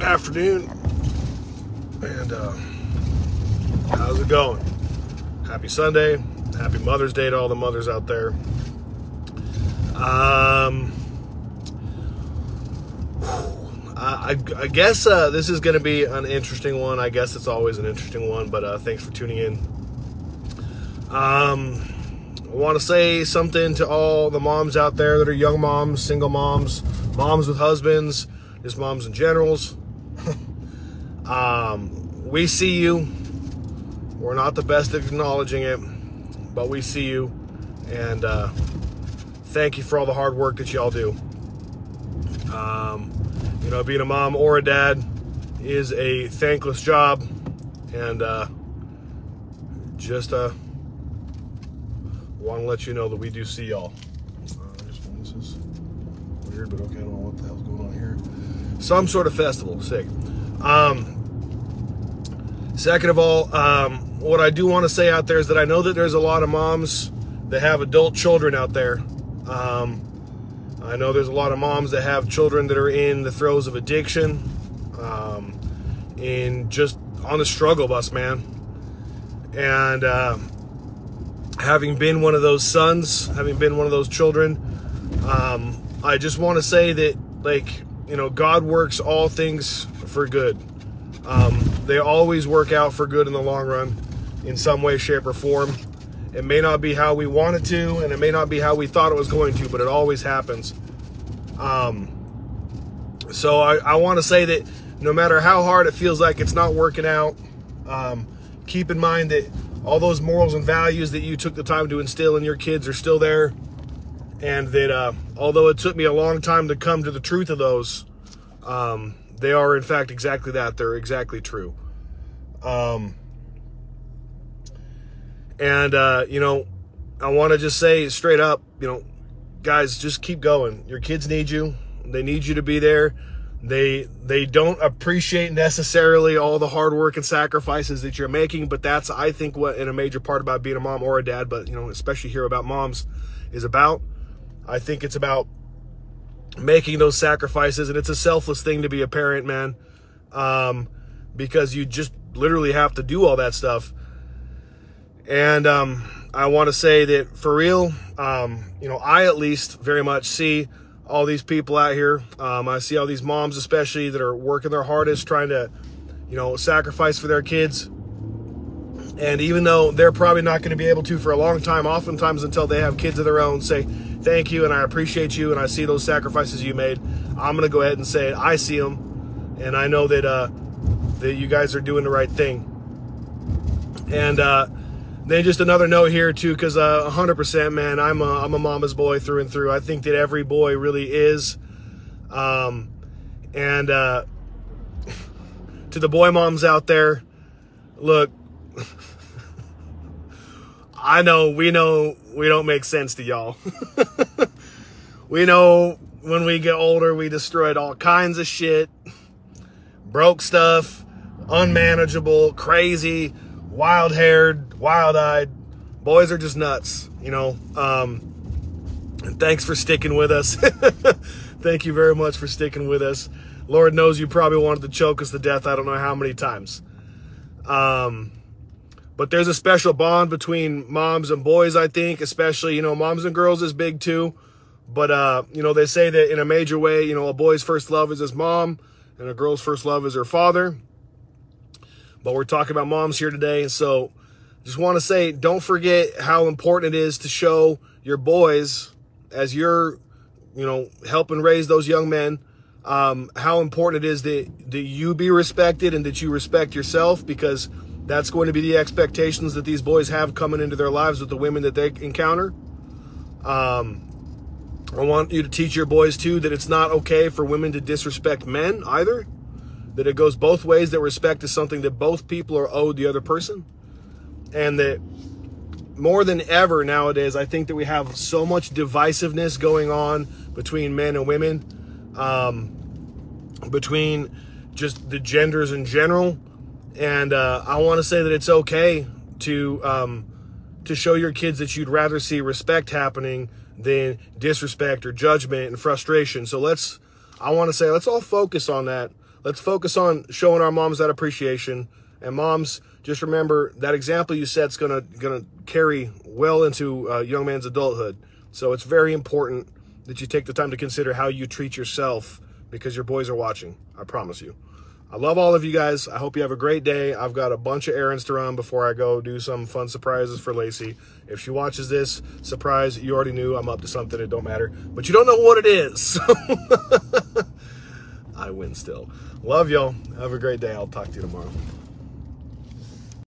afternoon. And uh, how's it going? Happy Sunday. Happy Mother's Day to all the mothers out there. Um, I, I guess uh, this is going to be an interesting one. I guess it's always an interesting one, but uh, thanks for tuning in. Um, I want to say something to all the moms out there that are young moms, single moms, moms with husbands, just moms in generals. Um, we see you. We're not the best at acknowledging it, but we see you. And uh, thank you for all the hard work that y'all do. Um, you know, being a mom or a dad is a thankless job, and uh, just uh, want to let you know that we do see y'all. Uh, this is weird, but okay, I don't know what the hell's going on here. Some sort of festival, sick. Um, second of all, um, what I do want to say out there is that I know that there's a lot of moms that have adult children out there. Um, I know there's a lot of moms that have children that are in the throes of addiction, um, in just on the struggle bus, man. And uh, having been one of those sons, having been one of those children, um, I just want to say that, like, you know, God works all things for good. Um, they always work out for good in the long run, in some way, shape, or form. It may not be how we wanted to, and it may not be how we thought it was going to, but it always happens. Um, so I, I want to say that no matter how hard it feels like it's not working out, um, keep in mind that all those morals and values that you took the time to instill in your kids are still there. And that uh, although it took me a long time to come to the truth of those, um, they are in fact exactly that. They're exactly true. Um, and, uh, you know, I want to just say straight up, you know, guys, just keep going. Your kids need you. They need you to be there. They they don't appreciate necessarily all the hard work and sacrifices that you're making, but that's I think what in a major part about being a mom or a dad, but you know, especially here about moms is about. I think it's about making those sacrifices and it's a selfless thing to be a parent, man. Um, because you just literally have to do all that stuff. And um, I want to say that for real, um, you know, I at least very much see all these people out here. Um, I see all these moms, especially that are working their hardest, trying to, you know, sacrifice for their kids. And even though they're probably not going to be able to for a long time, oftentimes until they have kids of their own, say thank you and I appreciate you and I see those sacrifices you made. I'm going to go ahead and say I see them, and I know that uh, that you guys are doing the right thing. And uh, then just another note here too, because uh, 100%, man, I'm a, I'm a mama's boy through and through. I think that every boy really is. Um, and uh, to the boy moms out there, look, I know we know we don't make sense to y'all. we know when we get older, we destroyed all kinds of shit, broke stuff, unmanageable, crazy, wild haired, wild eyed. Boys are just nuts, you know. Um, and thanks for sticking with us. Thank you very much for sticking with us. Lord knows you probably wanted to choke us to death. I don't know how many times. Um, but there's a special bond between moms and boys, I think, especially, you know, moms and girls is big too. But, uh, you know, they say that in a major way, you know, a boy's first love is his mom and a girl's first love is her father. But we're talking about moms here today. So just want to say, don't forget how important it is to show your boys as you're, you know, helping raise those young men, um, how important it is that, that you be respected and that you respect yourself because that's going to be the expectations that these boys have coming into their lives with the women that they encounter. Um, I want you to teach your boys too that it's not okay for women to disrespect men either. That it goes both ways, that respect is something that both people are owed the other person and that more than ever nowadays, I think that we have so much divisiveness going on between men and women, um, between just the genders in general. And uh, I want to say that it's okay to um, to show your kids that you'd rather see respect happening than disrespect or judgment and frustration. So let's, I want to say, let's all focus on that. let's focus on showing our moms that appreciation. And moms, just remember that example you set is gonna gonna carry well into uh, young man's adulthood. So it's very important that you take the time to consider how you treat yourself because your boys are watching. I promise you. I love all of you guys. I hope you have a great day. I've got a bunch of errands to run before I go do some fun surprises for Lacey. If she watches this surprise, you already knew I'm up to something. It don't matter, but you don't know what it is. So I win still. Love y'all. Have a great day. I'll talk to you tomorrow.